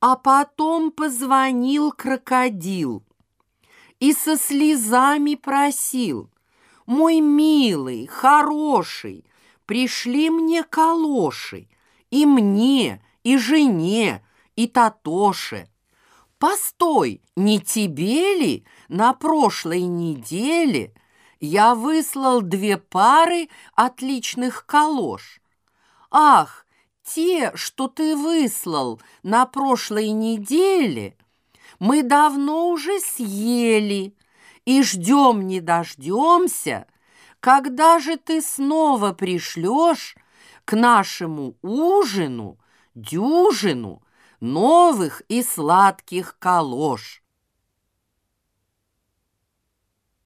А потом позвонил крокодил и со слезами просил, «Мой милый, хороший, пришли мне калоши, и мне, и жене, и Татоше». «Постой, не тебе ли на прошлой неделе я выслал две пары отличных калош?» «Ах, те, что ты выслал на прошлой неделе, мы давно уже съели и ждем не дождемся, когда же ты снова пришлешь к нашему ужину дюжину новых и сладких калош.